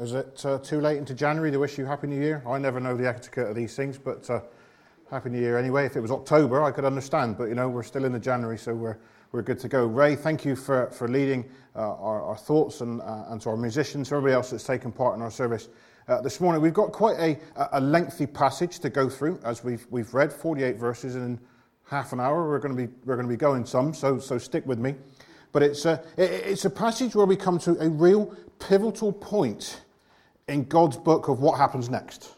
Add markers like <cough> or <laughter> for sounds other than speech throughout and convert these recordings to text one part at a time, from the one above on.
Is it uh, too late into January to wish you Happy New Year? I never know the etiquette of these things, but uh, Happy New Year anyway. If it was October, I could understand, but you know, we're still in the January, so we're, we're good to go. Ray, thank you for, for leading uh, our, our, thoughts and, uh, and to our musicians, everybody else that's taken part in our service. Uh, this morning, we've got quite a, a lengthy passage to go through, as we've, we've read 48 verses in half an hour. We're going to be, we're going to be going some, so, so stick with me. But it's a, it's a passage where we come to a real pivotal point in God's book of what happens next.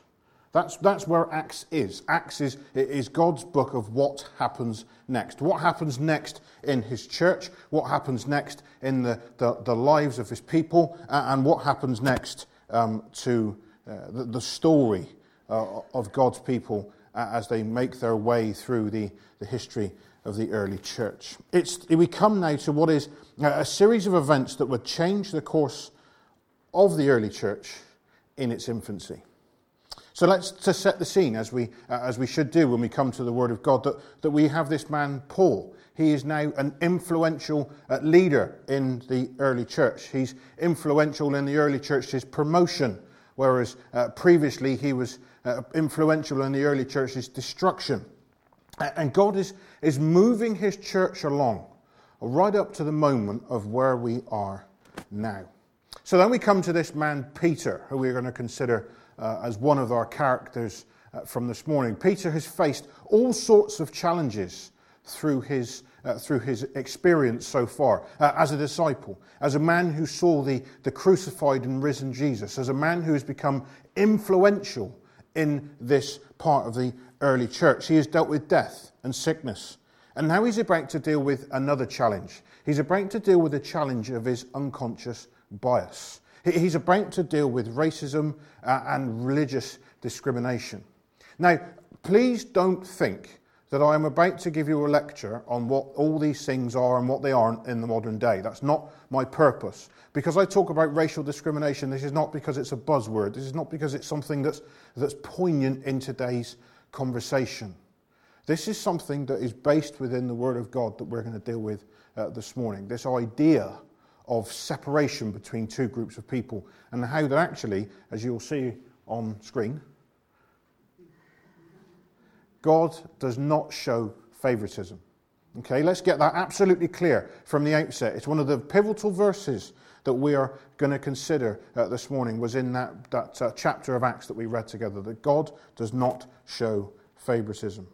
That's, that's where Acts is. Acts is, is God's book of what happens next. What happens next in his church, what happens next in the, the, the lives of his people, and what happens next um, to uh, the, the, story uh, of God's people as they make their way through the, the history of the early church. It's, we come now to what is a series of events that would change the course of the early church in its infancy. So let's to set the scene, as we, uh, as we should do when we come to the Word of God, that, that we have this man, Paul. He is now an influential uh, leader in the early church. He's influential in the early church's promotion, whereas uh, previously he was uh, influential in the early church's destruction. And God is, is moving his church along right up to the moment of where we are now. So then we come to this man, Peter, who we're going to consider uh, as one of our characters uh, from this morning. Peter has faced all sorts of challenges through his, uh, through his experience so far uh, as a disciple, as a man who saw the, the crucified and risen Jesus, as a man who has become influential in this part of the early church. He has dealt with death and sickness. And now he's about to deal with another challenge. He's about to deal with the challenge of his unconscious bias. He's about to deal with racism uh, and religious discrimination. Now, please don't think that I am about to give you a lecture on what all these things are and what they aren't in the modern day. That's not my purpose. Because I talk about racial discrimination, this is not because it's a buzzword. This is not because it's something that's, that's poignant in today's conversation. This is something that is based within the Word of God that we're going to deal with uh, this morning. This idea of separation between two groups of people, and how that actually, as you'll see on screen, God does not show favoritism. Okay, let's get that absolutely clear from the outset. It's one of the pivotal verses that we are going to consider uh, this morning was in that, that uh, chapter of Acts that we read together, that God does not show favoritism.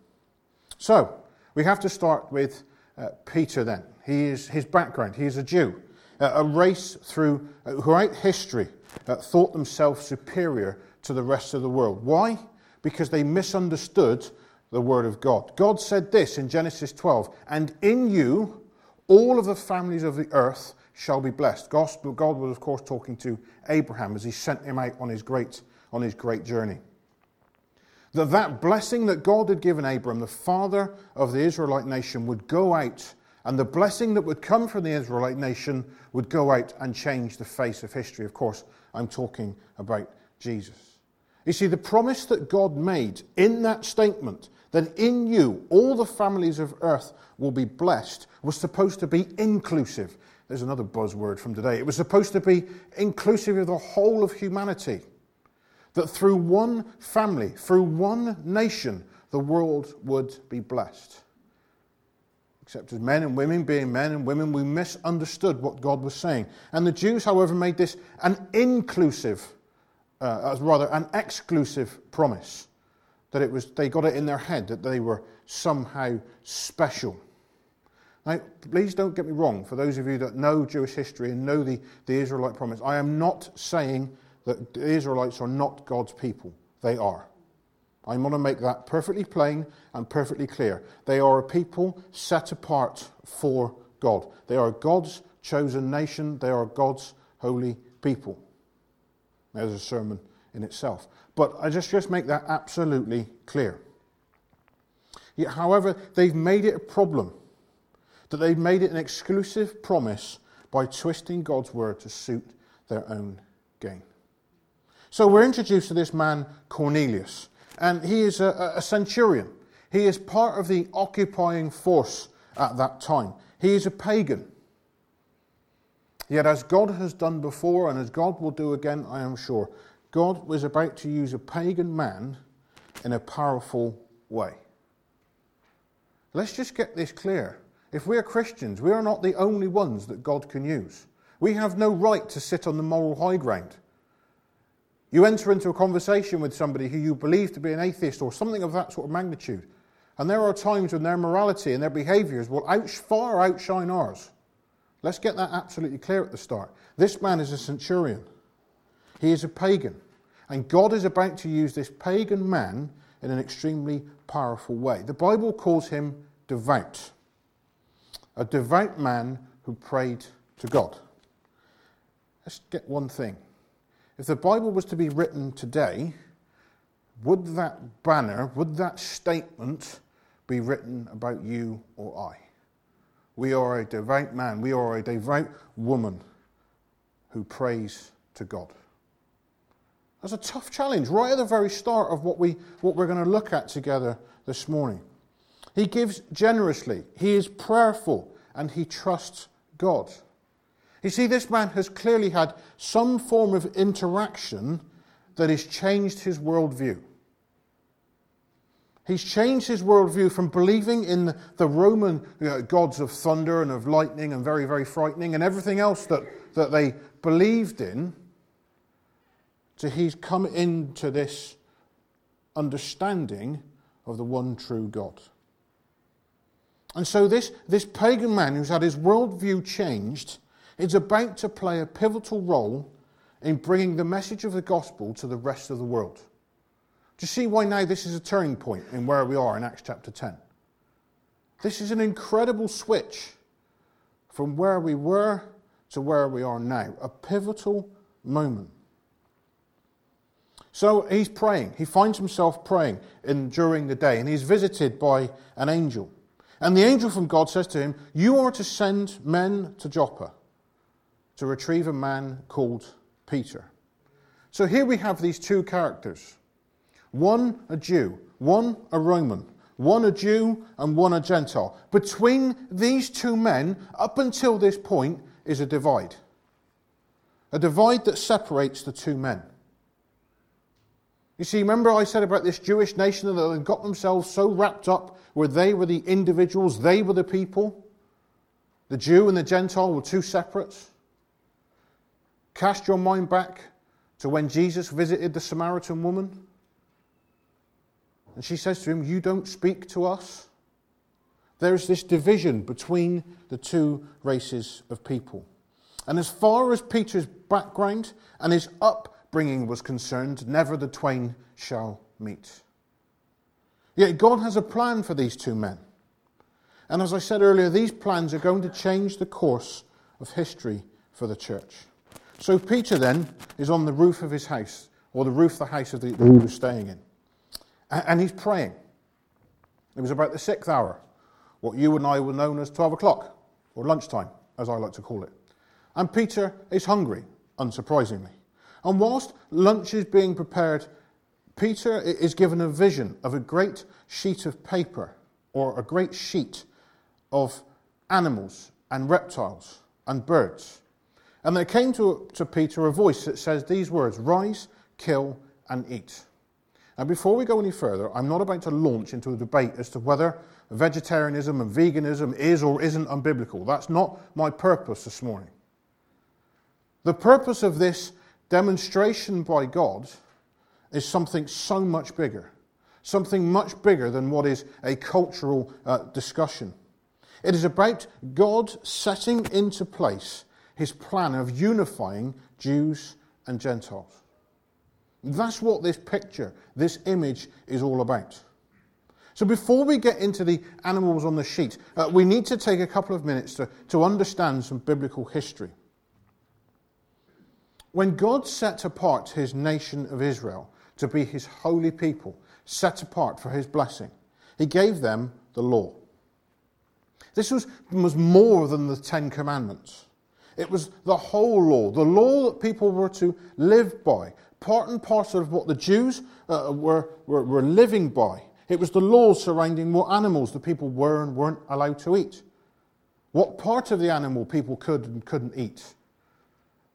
So, we have to start with uh, Peter then. He is, his background, he is a Jew a race through, uh, throughout history uh, thought themselves superior to the rest of the world. Why? Because they misunderstood the Word of God. God said this in Genesis 12 And in you all of the families of the earth shall be blessed. God was, of course, talking to Abraham as he sent him out on his great, on his great journey. That that blessing that God had given Abram, the father of the Israelite nation, would go out and the blessing that would come from the Israelite nation would go out and change the face of history. Of course, I'm talking about Jesus. You see, the promise that God made in that statement, that in you all the families of earth will be blessed, was supposed to be inclusive. There's another buzzword from today. It was supposed to be inclusive of the whole of humanity. That through one family, through one nation, the world would be blessed except as men and women, being men and women, we misunderstood what God was saying. And the Jews, however, made this an inclusive, uh, rather an exclusive promise. That it was, they got it in their head that they were somehow special. Now, please don't get me wrong, for those of you that know Jewish history and know the, the Israelite promise, I am not saying that the Israelites are not God's people. They are. I want to make that perfectly plain and perfectly clear. They are a people set apart for God. They are God's chosen nation. They are God's holy people. There's a sermon in itself. But I just, just make that absolutely clear. Yet, however, they've made it a problem that they've made it an exclusive promise by twisting God's word to suit their own gain. So we're introduced to this man, Cornelius and he is a, a centurion. He is part of the occupying force at that time. He is a pagan. Yet, as God has done before and as God will do again, I am sure, God was about to use a pagan man in a powerful way. Let's just get this clear. If we are Christians, we are not the only ones that God can use. We have no right to sit on the moral high ground. You enter into a conversation with somebody who you believe to be an atheist or something of that sort of magnitude, and there are times when their morality and their behaviours will out, far outshine ours. Let's get that absolutely clear at the start. This man is a centurion, he is a pagan, and God is about to use this pagan man in an extremely powerful way. The Bible calls him devout, a devout man who prayed to God. Let's get one thing. If the Bible was to be written today, would that banner, would that statement be written about you or I? We are a devout man, we are a devout woman who prays to God. That's a tough challenge right at the very start of what, we, what we're going to look at together this morning. He gives generously, he is prayerful, and he trusts God. You see, this man has clearly had some form of interaction that has changed his worldview. He's changed his worldview from believing in the Roman you know, gods of thunder and of lightning and very, very frightening and everything else that, that they believed in so he's come into this understanding of the one true God. And so this, this pagan man who's had his worldview changed is about to play a pivotal role in bringing the message of the gospel to the rest of the world. Do you see why now this is a turning point in where we are in Acts chapter 10? This is an incredible switch from where we were to where we are now, a pivotal moment. So he's praying. He finds himself praying in, during the day, and he's visited by an angel. And the angel from God says to him, You are to send men to Joppa to retrieve a man called Peter. So here we have these two characters one a Jew, one a Roman, one a Jew and one a Gentile. Between these two men, up until this point, is a divide. A divide that separates the two men. You see, remember I said about this Jewish nation that had got themselves so wrapped up where they were the individuals, they were the people? The Jew and the Gentile were two separates. Cast your mind back to when Jesus visited the Samaritan woman. And she says to him, You don't speak to us. There is this division between the two races of people. And as far as Peter's background and his up bringing was concerned, never the twain shall meet. Yet God has a plan for these two men. And as I said earlier, these plans are going to change the course of history for the church. So Peter then is on the roof of his house, or the roof of the house of the, that he was staying in. And he's praying. It was about the sixth hour, what you and I will know as 12 o'clock, or lunchtime, as I like to call it. And Peter is hungry, unsurprisingly. And whilst lunch is being prepared, Peter is given a vision of a great sheet of paper or a great sheet of animals and reptiles and birds. And there came to, to Peter a voice that says these words Rise, kill, and eat. And before we go any further, I'm not about to launch into a debate as to whether vegetarianism and veganism is or isn't unbiblical. That's not my purpose this morning. The purpose of this demonstration by God is something so much bigger, something much bigger than what is a cultural uh, discussion. It is about God setting into place his plan of unifying Jews and Gentiles. That's what this picture, this image is all about. So, before we get into the animals on the sheet, uh, we need to take a couple of minutes to, to understand some biblical history. When God set apart his nation of Israel to be his holy people, set apart for his blessing, he gave them the law. This was, was more than the Ten Commandments. It was the whole law, the law that people were to live by, part and parcel of what the Jews uh, were, were, were living by. It was the law surrounding what animals the people were and weren't allowed to eat, what part of the animal people could and couldn't eat,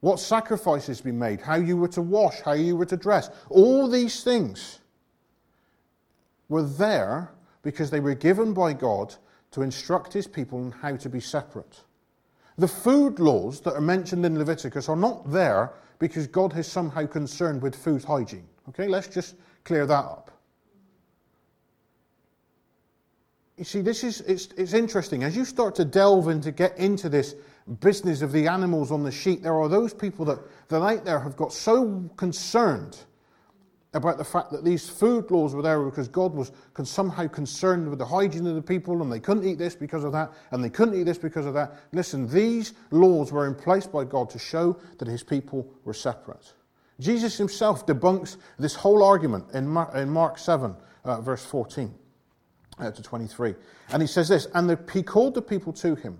what sacrifices to be made, how you were to wash, how you were to dress. All these things were there because they were given by God to instruct his people on how to be separate. The food laws that are mentioned in Leviticus are not there because God is somehow concerned with food hygiene. Okay, let's just clear that up. You see, this is it's, it's interesting. As you start to delve and to get into this business of the animals on the sheet, there are those people that, that out there have got so concerned about the fact that these food laws were there because God was somehow concerned with the hygiene of the people and they couldn't eat this because of that and they couldn't eat this because of that. Listen, these laws were in place by God to show that his people were separate. Jesus himself debunks this whole argument in Mark, in Mark 7, uh, verse 14 uh, to 23. And he says this And the, he called the people to him.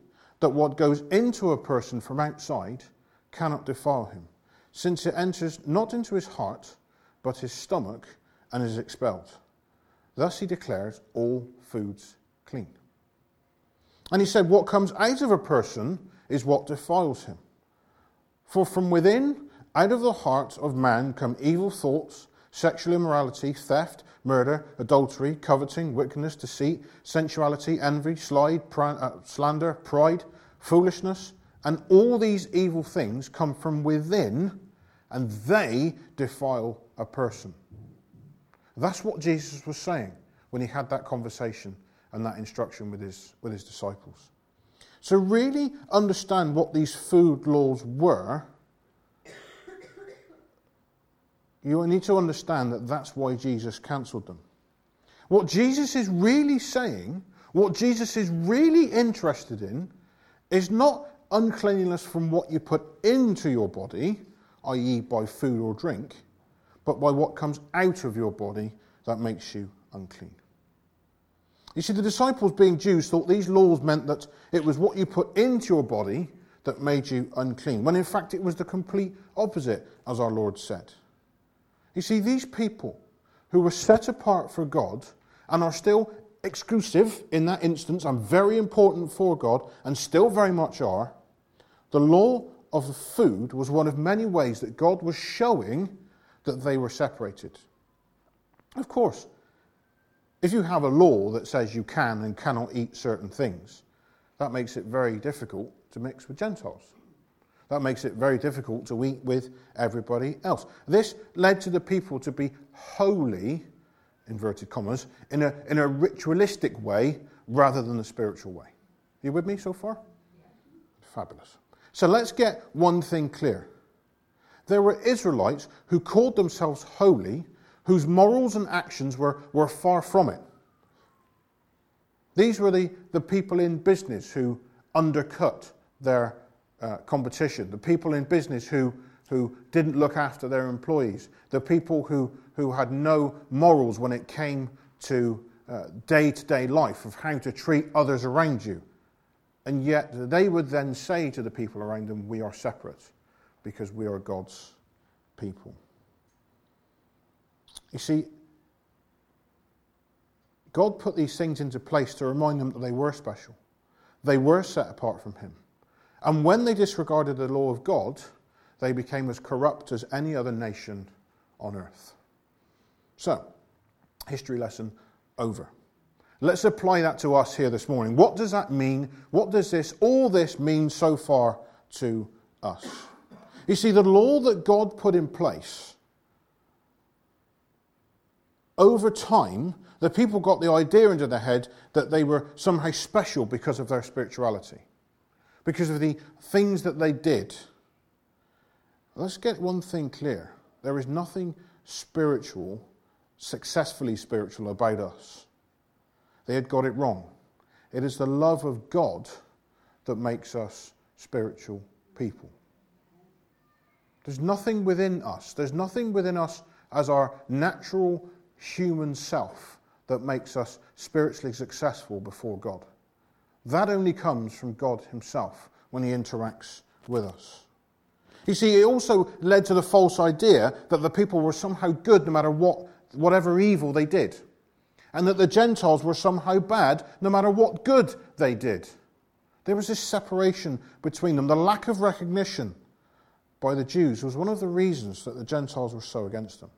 that what goes into a person from outside cannot defile him, since it enters not into his heart, but his stomach, and is expelled. Thus he declares all foods clean. And he said, What comes out of a person is what defiles him. For from within, out of the heart of man, come evil thoughts, sexual immorality, theft, murder, adultery, coveting, wickedness, deceit, sensuality, envy, slide, uh, slander, pride, foolishness. And all these evil things come from within, and they defile a person. That's what Jesus was saying when he had that conversation and that instruction with his, with his disciples. So, really understand what these food laws were. You need to understand that that's why Jesus cancelled them. What Jesus is really saying, what Jesus is really interested in, is not uncleanliness from what you put into your body, i.e., by food or drink but by what comes out of your body that makes you unclean. You see, the disciples, being Jews, thought these laws meant that it was what you put into your body that made you unclean, when in fact it was the complete opposite, as our Lord said. You see, these people who were set apart for God and are still exclusive in that instance and very important for God and still very much are, the law of food was one of many ways that God was showing that they were separated. Of course, if you have a law that says you can and cannot eat certain things, that makes it very difficult to mix with Gentiles. That makes it very difficult to eat with everybody else. This led to the people to be holy, inverted commas, in a, in a ritualistic way rather than a spiritual way. Are you with me so far? Fabulous. So let's get one thing clear there were Israelites who called themselves holy, whose morals and actions were, were far from it. These were the, the people in business who undercut their uh, competition, the people in business who, who didn't look after their employees, the people who, who had no morals when it came to day to day life of how to treat others around you. And yet they would then say to the people around them, We are separate because we are God's people. You see, God put these things into place to remind them that they were special. They were set apart from Him. And when they disregarded the law of God, they became as corrupt as any other nation on earth. So, history lesson over. Let's apply that to us here this morning. What does that mean? What does this, all this mean so far to us? You see, the law that God put in place, over time, the people got the idea into their head that they were somehow special because of their spirituality, because of the things that they did. Let's get one thing clear there is nothing spiritual, successfully spiritual, about us. They had got it wrong. It is the love of God that makes us spiritual people. There's nothing within us. There's nothing within us as our natural human self that makes us spiritually successful before God. That only comes from God Himself when He interacts with us. You see, it also led to the false idea that the people were somehow good no matter what, whatever evil they did, and that the Gentiles were somehow bad no matter what good they did. There was this separation between them. The lack of recognition by the Jews was one of the reasons that the Gentiles were so against them.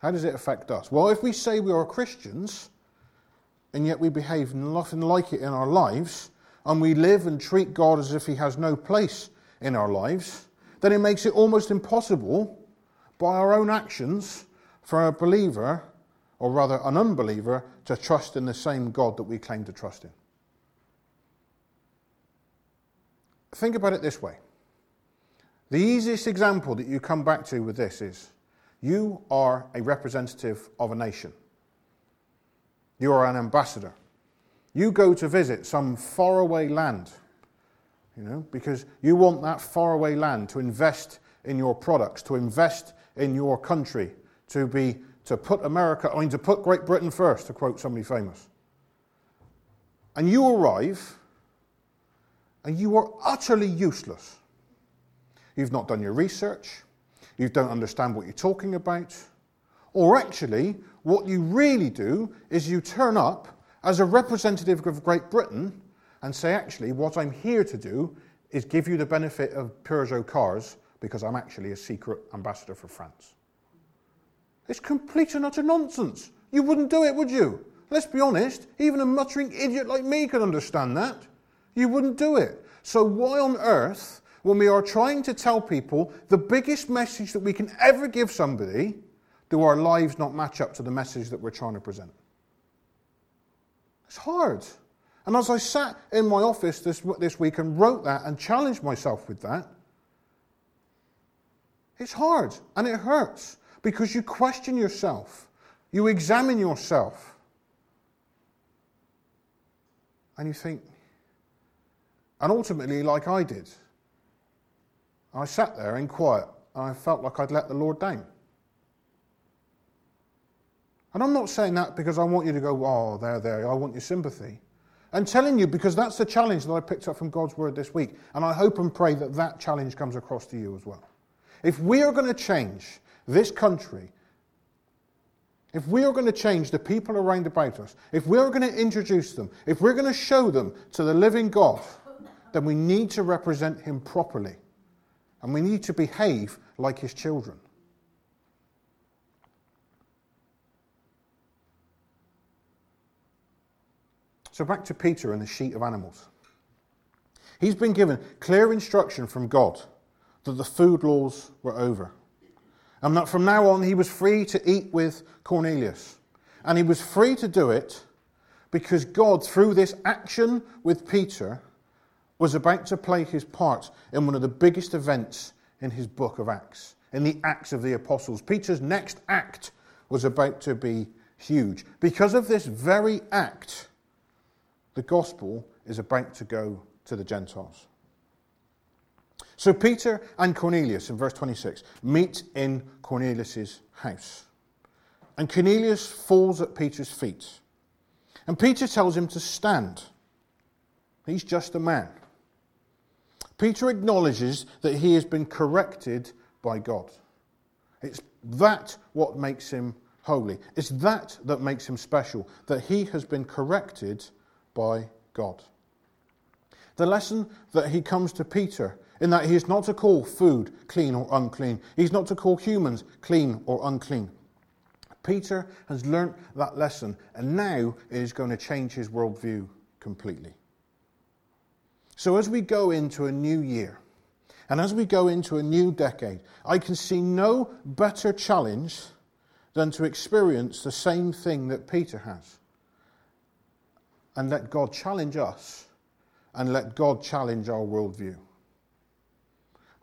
How does it affect us? Well, if we say we are Christians, and yet we behave nothing like it in our lives, and we live and treat God as if He has no place in our lives, then it makes it almost impossible by our own actions for a believer, or rather an unbeliever, to trust in the same God that we claim to trust in. Think about it this way. The easiest example that you come back to with this is you are a representative of a nation. You are an ambassador. You go to visit some faraway land, you know, because you want that faraway land to invest in your products, to invest in your country, to be to put America, I mean to put Great Britain first, to quote somebody famous. And you arrive and you are utterly useless. You've not done your research, you don't understand what you're talking about, or actually, what you really do is you turn up as a representative of Great Britain and say, actually, what I'm here to do is give you the benefit of Peugeot cars because I'm actually a secret ambassador for France. It's complete and utter nonsense. You wouldn't do it, would you? Let's be honest, even a muttering idiot like me could understand that. You wouldn't do it. So, why on earth when we are trying to tell people the biggest message that we can ever give somebody, do our lives not match up to the message that we're trying to present? It's hard. And as I sat in my office this, this week and wrote that and challenged myself with that, it's hard and it hurts because you question yourself, you examine yourself, and you think, and ultimately, like I did, I sat there in quiet and I felt like I'd let the Lord down. And I'm not saying that because I want you to go, oh, there, there, I want your sympathy. I'm telling you because that's the challenge that I picked up from God's word this week. And I hope and pray that that challenge comes across to you as well. If we are going to change this country, if we are going to change the people around about us, if we're going to introduce them, if we're going to show them to the living God, then we need to represent Him properly and we need to behave like his children. So back to Peter and the sheet of animals. He's been given clear instruction from God that the food laws were over. And that from now on he was free to eat with Cornelius. And he was free to do it because God, through this action with Peter, was about to play his part in one of the biggest events in his book of Acts, in the Acts of the Apostles. Peter's next act was about to be huge. Because of this very act, the gospel is about to go to the Gentiles. So Peter and Cornelius, in verse 26, meet in Cornelius' house. And Cornelius falls at Peter's feet. And Peter tells him to stand. He's just a man. Peter acknowledges that he has been corrected by God. It's that what makes him holy. It's that that makes him special, that he has been corrected by God. The lesson that he comes to Peter in that he is not to call food clean or unclean. He's not to call humans clean or unclean. Peter has learnt that lesson, and now it is going to change his worldview completely. So, as we go into a new year, and as we go into a new decade, I can see no better challenge than to experience the same thing that Peter has. And let God challenge us, and let God challenge our worldview.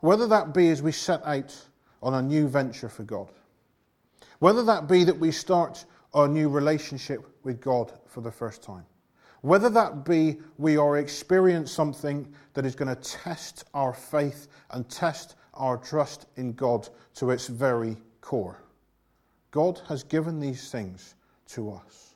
Whether that be as we set out on a new venture for God, whether that be that we start our new relationship with God for the first time, whether that be we are experiencing something that is going to test our faith and test our trust in God to its very core. God has given these things to us.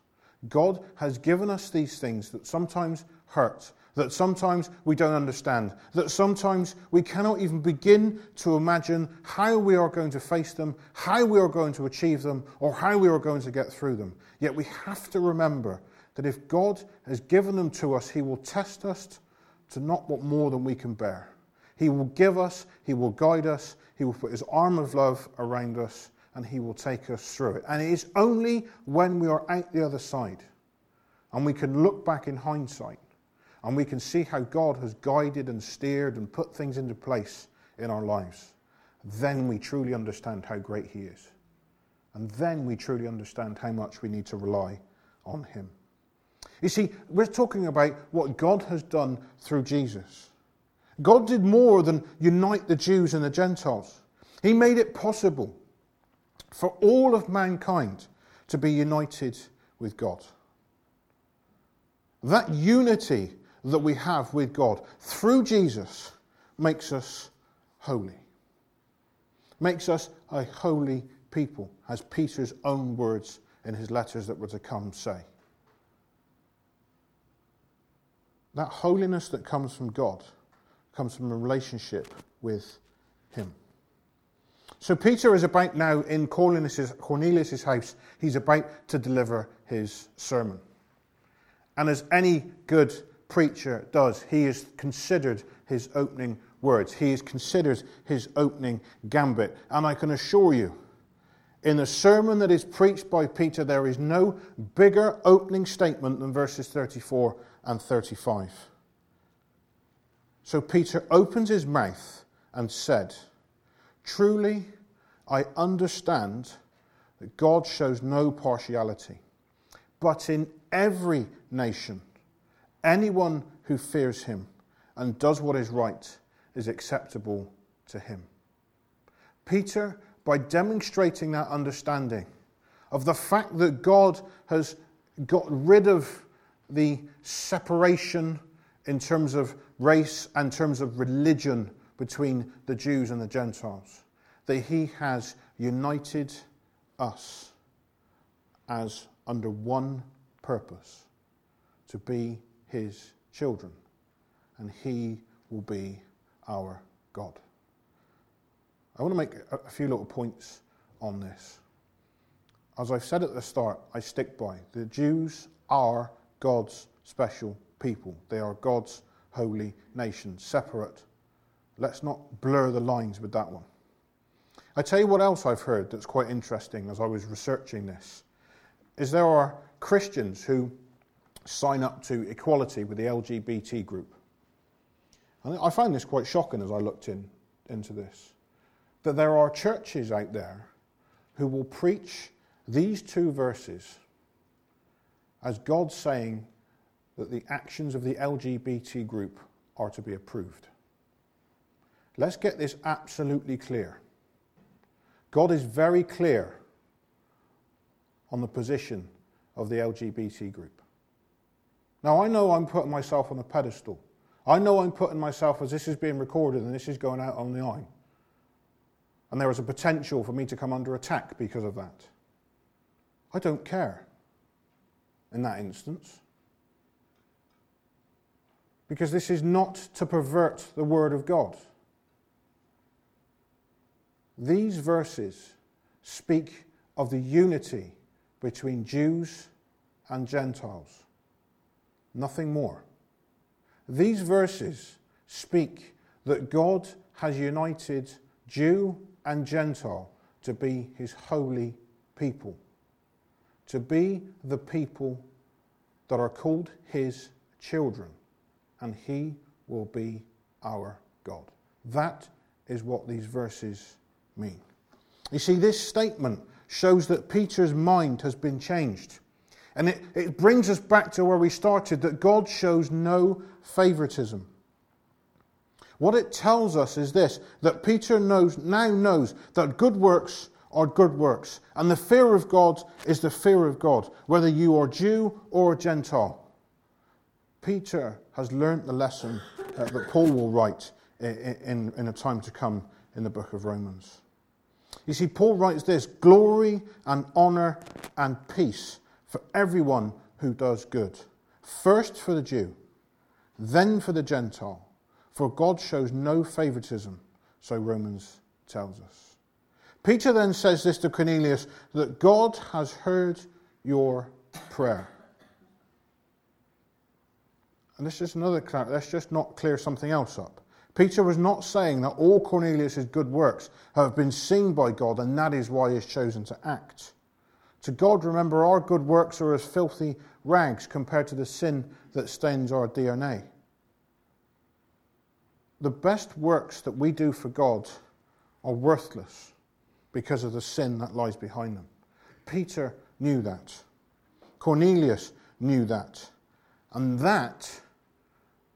God has given us these things that sometimes hurt, that sometimes we don't understand, that sometimes we cannot even begin to imagine how we are going to face them, how we are going to achieve them, or how we are going to get through them. Yet we have to remember that if God has given them to us, He will test us to not what more than we can bear. He will give us, He will guide us, He will put His arm of love around us, and He will take us through it. And it is only when we are out the other side and we can look back in hindsight and we can see how God has guided and steered and put things into place in our lives, then we truly understand how great He is. And then we truly understand how much we need to rely on Him. You see, we're talking about what God has done through Jesus. God did more than unite the Jews and the Gentiles, He made it possible for all of mankind to be united with God. That unity that we have with God through Jesus makes us holy, makes us a holy people, as Peter's own words in his letters that were to come say. That holiness that comes from God comes from a relationship with Him. So Peter is about now in Cornelius' Cornelius' house, he's about to deliver his sermon. And as any good preacher does, he has considered his opening words. He has considered his opening gambit. And I can assure you, in the sermon that is preached by Peter, there is no bigger opening statement than verses 34 and 35. So Peter opens his mouth and said, Truly, I understand that God shows no partiality, but in every nation, anyone who fears him and does what is right is acceptable to him. Peter, by demonstrating that understanding of the fact that God has got rid of the separation in terms of race and terms of religion between the Jews and the Gentiles. That he has united us as under one purpose to be his children, and he will be our God. I want to make a few little points on this. As I've said at the start, I stick by the Jews are God's special people. They are God's holy nation, separate. Let's not blur the lines with that one. I tell you what else I've heard that's quite interesting as I was researching this is there are Christians who sign up to equality with the LGBT group. And I find this quite shocking as I looked in, into this. That there are churches out there who will preach these two verses as God saying that the actions of the LGBT group are to be approved. Let's get this absolutely clear. God is very clear on the position of the LGBT group. Now, I know I'm putting myself on a pedestal. I know I'm putting myself as this is being recorded and this is going out on the line. And there is a potential for me to come under attack because of that. I don't care in that instance because this is not to pervert the Word of God. These verses speak of the unity between Jews and Gentiles, nothing more. These verses speak that God has united Jew and Gentile to be his holy people, to be the people that are called his children and he will be our God. That is what these verses mean. You see, this statement shows that Peter's mind has been changed. And it, it brings us back to where we started that God shows no favoritism. What it tells us is this that Peter knows, now knows that good works are good works, and the fear of God is the fear of God, whether you are Jew or Gentile. Peter has learnt the lesson uh, that Paul will write in, in, in, a time to come in the book of Romans. You see, Paul writes this glory and honor and peace for everyone who does good. First for the Jew, then for the Gentile. For God shows no favoritism, so Romans tells us. Peter then says this to Cornelius that God has heard your prayer. And this is another, let's just not clear something else up. Peter was not saying that all Cornelius' good works have been seen by God and that is why he has chosen to act. To God, remember, our good works are as filthy rags compared to the sin that stains our DNA. The best works that we do for God are worthless because of the sin that lies behind them. Peter knew that. Cornelius knew that. And that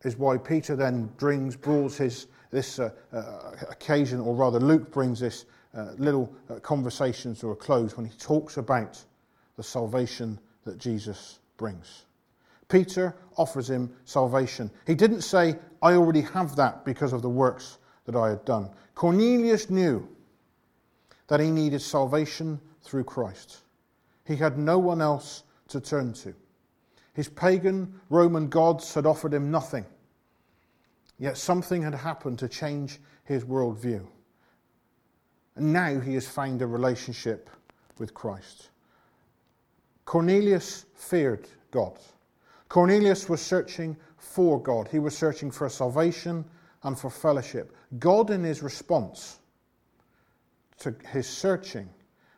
is why Peter then brings, brought his, this uh, uh, occasion, or rather, Luke brings this uh, little uh, conversation to a close when he talks about the salvation that Jesus brings. Peter offers him salvation. He didn't say, I already have that because of the works that I had done. Cornelius knew that he needed salvation through Christ. He had no one else to turn to. His pagan Roman gods had offered him nothing. Yet something had happened to change his worldview. And now he has found a relationship with Christ. Cornelius feared God. Cornelius was searching for God. He was searching for salvation and for fellowship. God, in his response to his searching,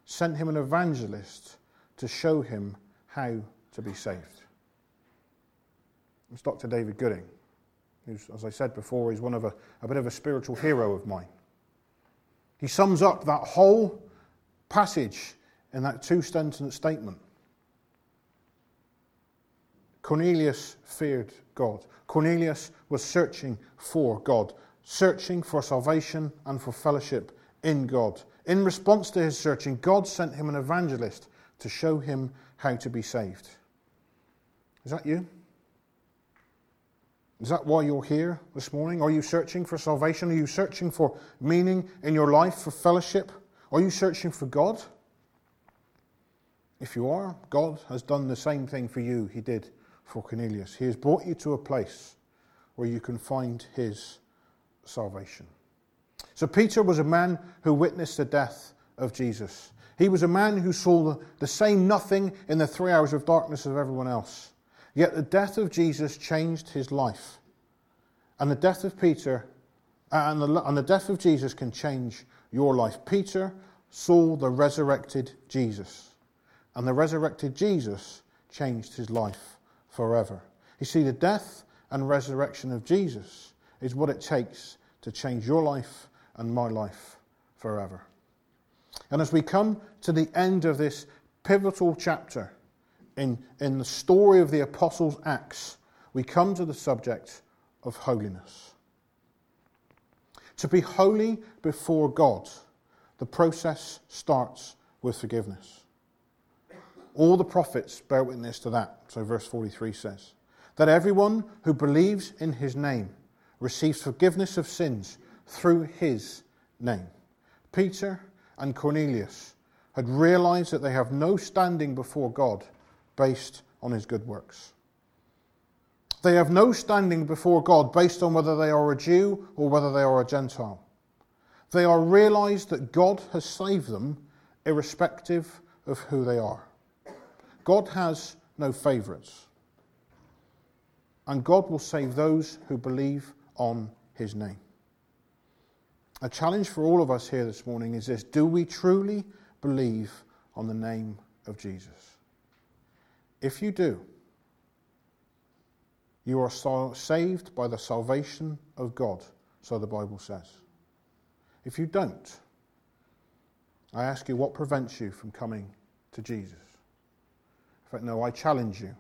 sent him an evangelist to show him how to be saved. It's Dr. David Gooding, who's, as I said before, he's one of a, a bit of a spiritual hero of mine. He sums up that whole passage in that two sentence statement. Cornelius feared God. Cornelius was searching for God, searching for salvation and for fellowship in God. In response to his searching, God sent him an evangelist to show him how to be saved. Is that you? Is that why you're here this morning? Are you searching for salvation? Are you searching for meaning in your life, for fellowship? Are you searching for God? If you are, God has done the same thing for you he did for Cornelius. He has brought you to a place where you can find his salvation. So, Peter was a man who witnessed the death of Jesus. He was a man who saw the same nothing in the three hours of darkness of everyone else. Yet the death of Jesus changed his life. And the death of Peter uh, and the, and the death of Jesus can change your life. Peter saw the resurrected Jesus. And the resurrected Jesus changed his life forever. You see, the death and resurrection of Jesus is what it takes to change your life and my life forever. And as we come to the end of this pivotal chapter in, in the story of the Apostles' Acts, we come to the subject of holiness. To be holy before God, the process starts with forgiveness. All the prophets bear witness to that. So, verse 43 says, That everyone who believes in his name receives forgiveness of sins through his name. Peter and Cornelius had realized that they have no standing before God based on his good works. They have no standing before God based on whether they are a Jew or whether they are a Gentile. They are realized that God has saved them irrespective of who they are. God has no favourites. And God will save those who believe on his name. A challenge for all of us here this morning is this Do we truly believe on the name of Jesus? If you do, you are saved by the salvation of God, so the Bible says. If you don't, I ask you what prevents you from coming to Jesus? But no, I challenge you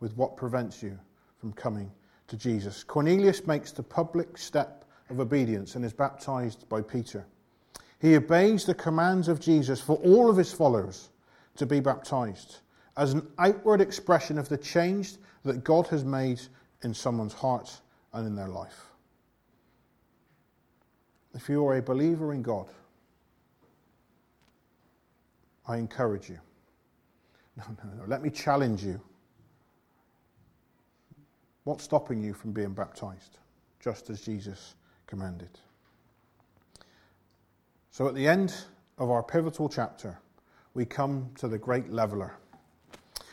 with what prevents you from coming to Jesus. Cornelius makes the public step of obedience and is baptized by Peter. He obeys the commands of Jesus for all of his followers to be baptized as an outward expression of the change that God has made in someone's heart and in their life. if you are a believer in God, I encourage you. <laughs> No, no, no. Let me challenge you. What's stopping you from being baptized? Just as Jesus commanded. So at the end of our pivotal chapter, we come to the great leveler.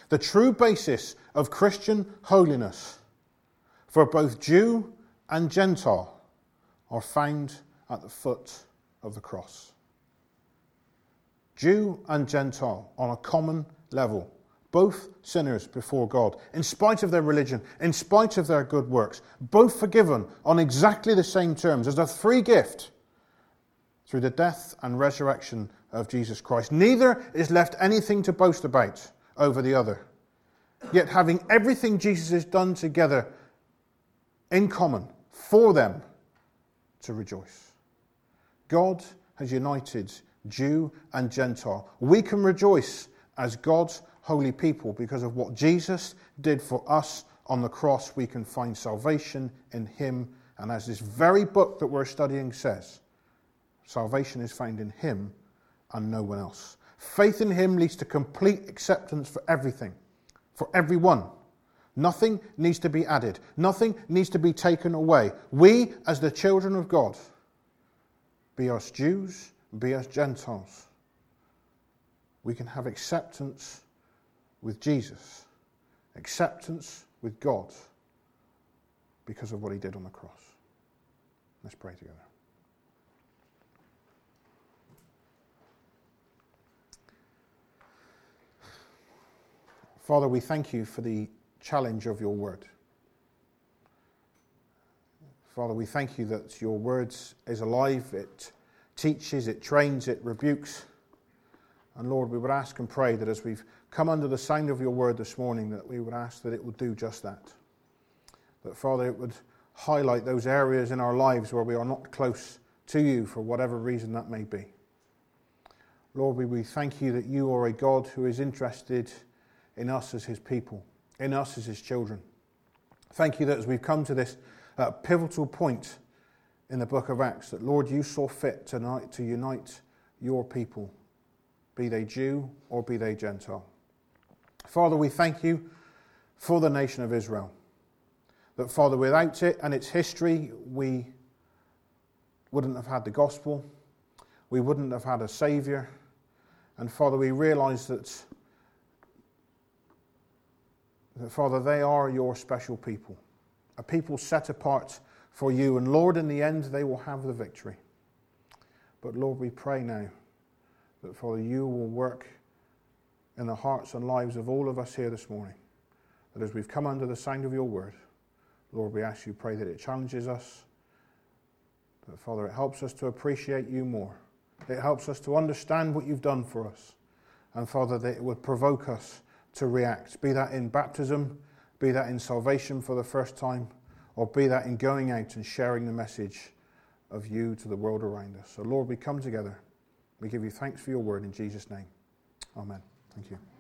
The true basis of Christian holiness for both Jew and Gentile are found at the foot of the cross. Jew and Gentile on a common level, both sinners before God, in spite of their religion, in spite of their good works, both forgiven on exactly the same terms as a free gift through the death and resurrection of Jesus Christ. Neither is left anything to boast about over the other. Yet, having everything Jesus has done together in common for them to rejoice. God has united Jew and Gentile. We can rejoice as God's holy people because of what Jesus did for us on the cross. We can find salvation in Him. And as this very book that we're studying says, salvation is found in Him and no one else. Faith in Him leads to complete acceptance for everything, for everyone. Nothing needs to be added, nothing needs to be taken away. We, as the children of God, be us Jews, be us Gentiles, we can have acceptance with Jesus, acceptance with God because of what he did on the cross. Let's pray together. Father, we thank you for the challenge of your word. Father, we thank you that your word is alive, it teaches, it trains, it rebukes. And Lord, we would ask and pray that as we've come under the sound of your word this morning, that we would ask that it would do just that. That, Father, it would highlight those areas in our lives where we are not close to you for whatever reason that may be. Lord, we, thank you that you are a God who is interested in us as his people, in us as his children. Thank you that as we've come to this uh, pivotal point in the book of Acts, that Lord, you saw fit tonight to unite your people, be they Jew or be they Gentile. Father, we thank you for the nation of Israel. That, Father, without it and its history, we wouldn't have had the gospel, we wouldn't have had a Saviour. And, Father, we realize that that, Father, they are your special people, a people set apart for you. And, Lord, in the end, they will have the victory. But, Lord, we pray now that, Father, you will work in the hearts and lives of all of us here this morning. That as we've come under the sound of your word, Lord, we ask you, pray that it challenges us. That, Father, it helps us to appreciate you more. It helps us to understand what you've done for us. And, Father, that it would provoke us to react, be that in baptism, be that in salvation for the first time, or be that in going out and sharing the message of you to the world around us. So, Lord, we come together. We give you thanks for your word in Jesus' name. Amen. Thank you.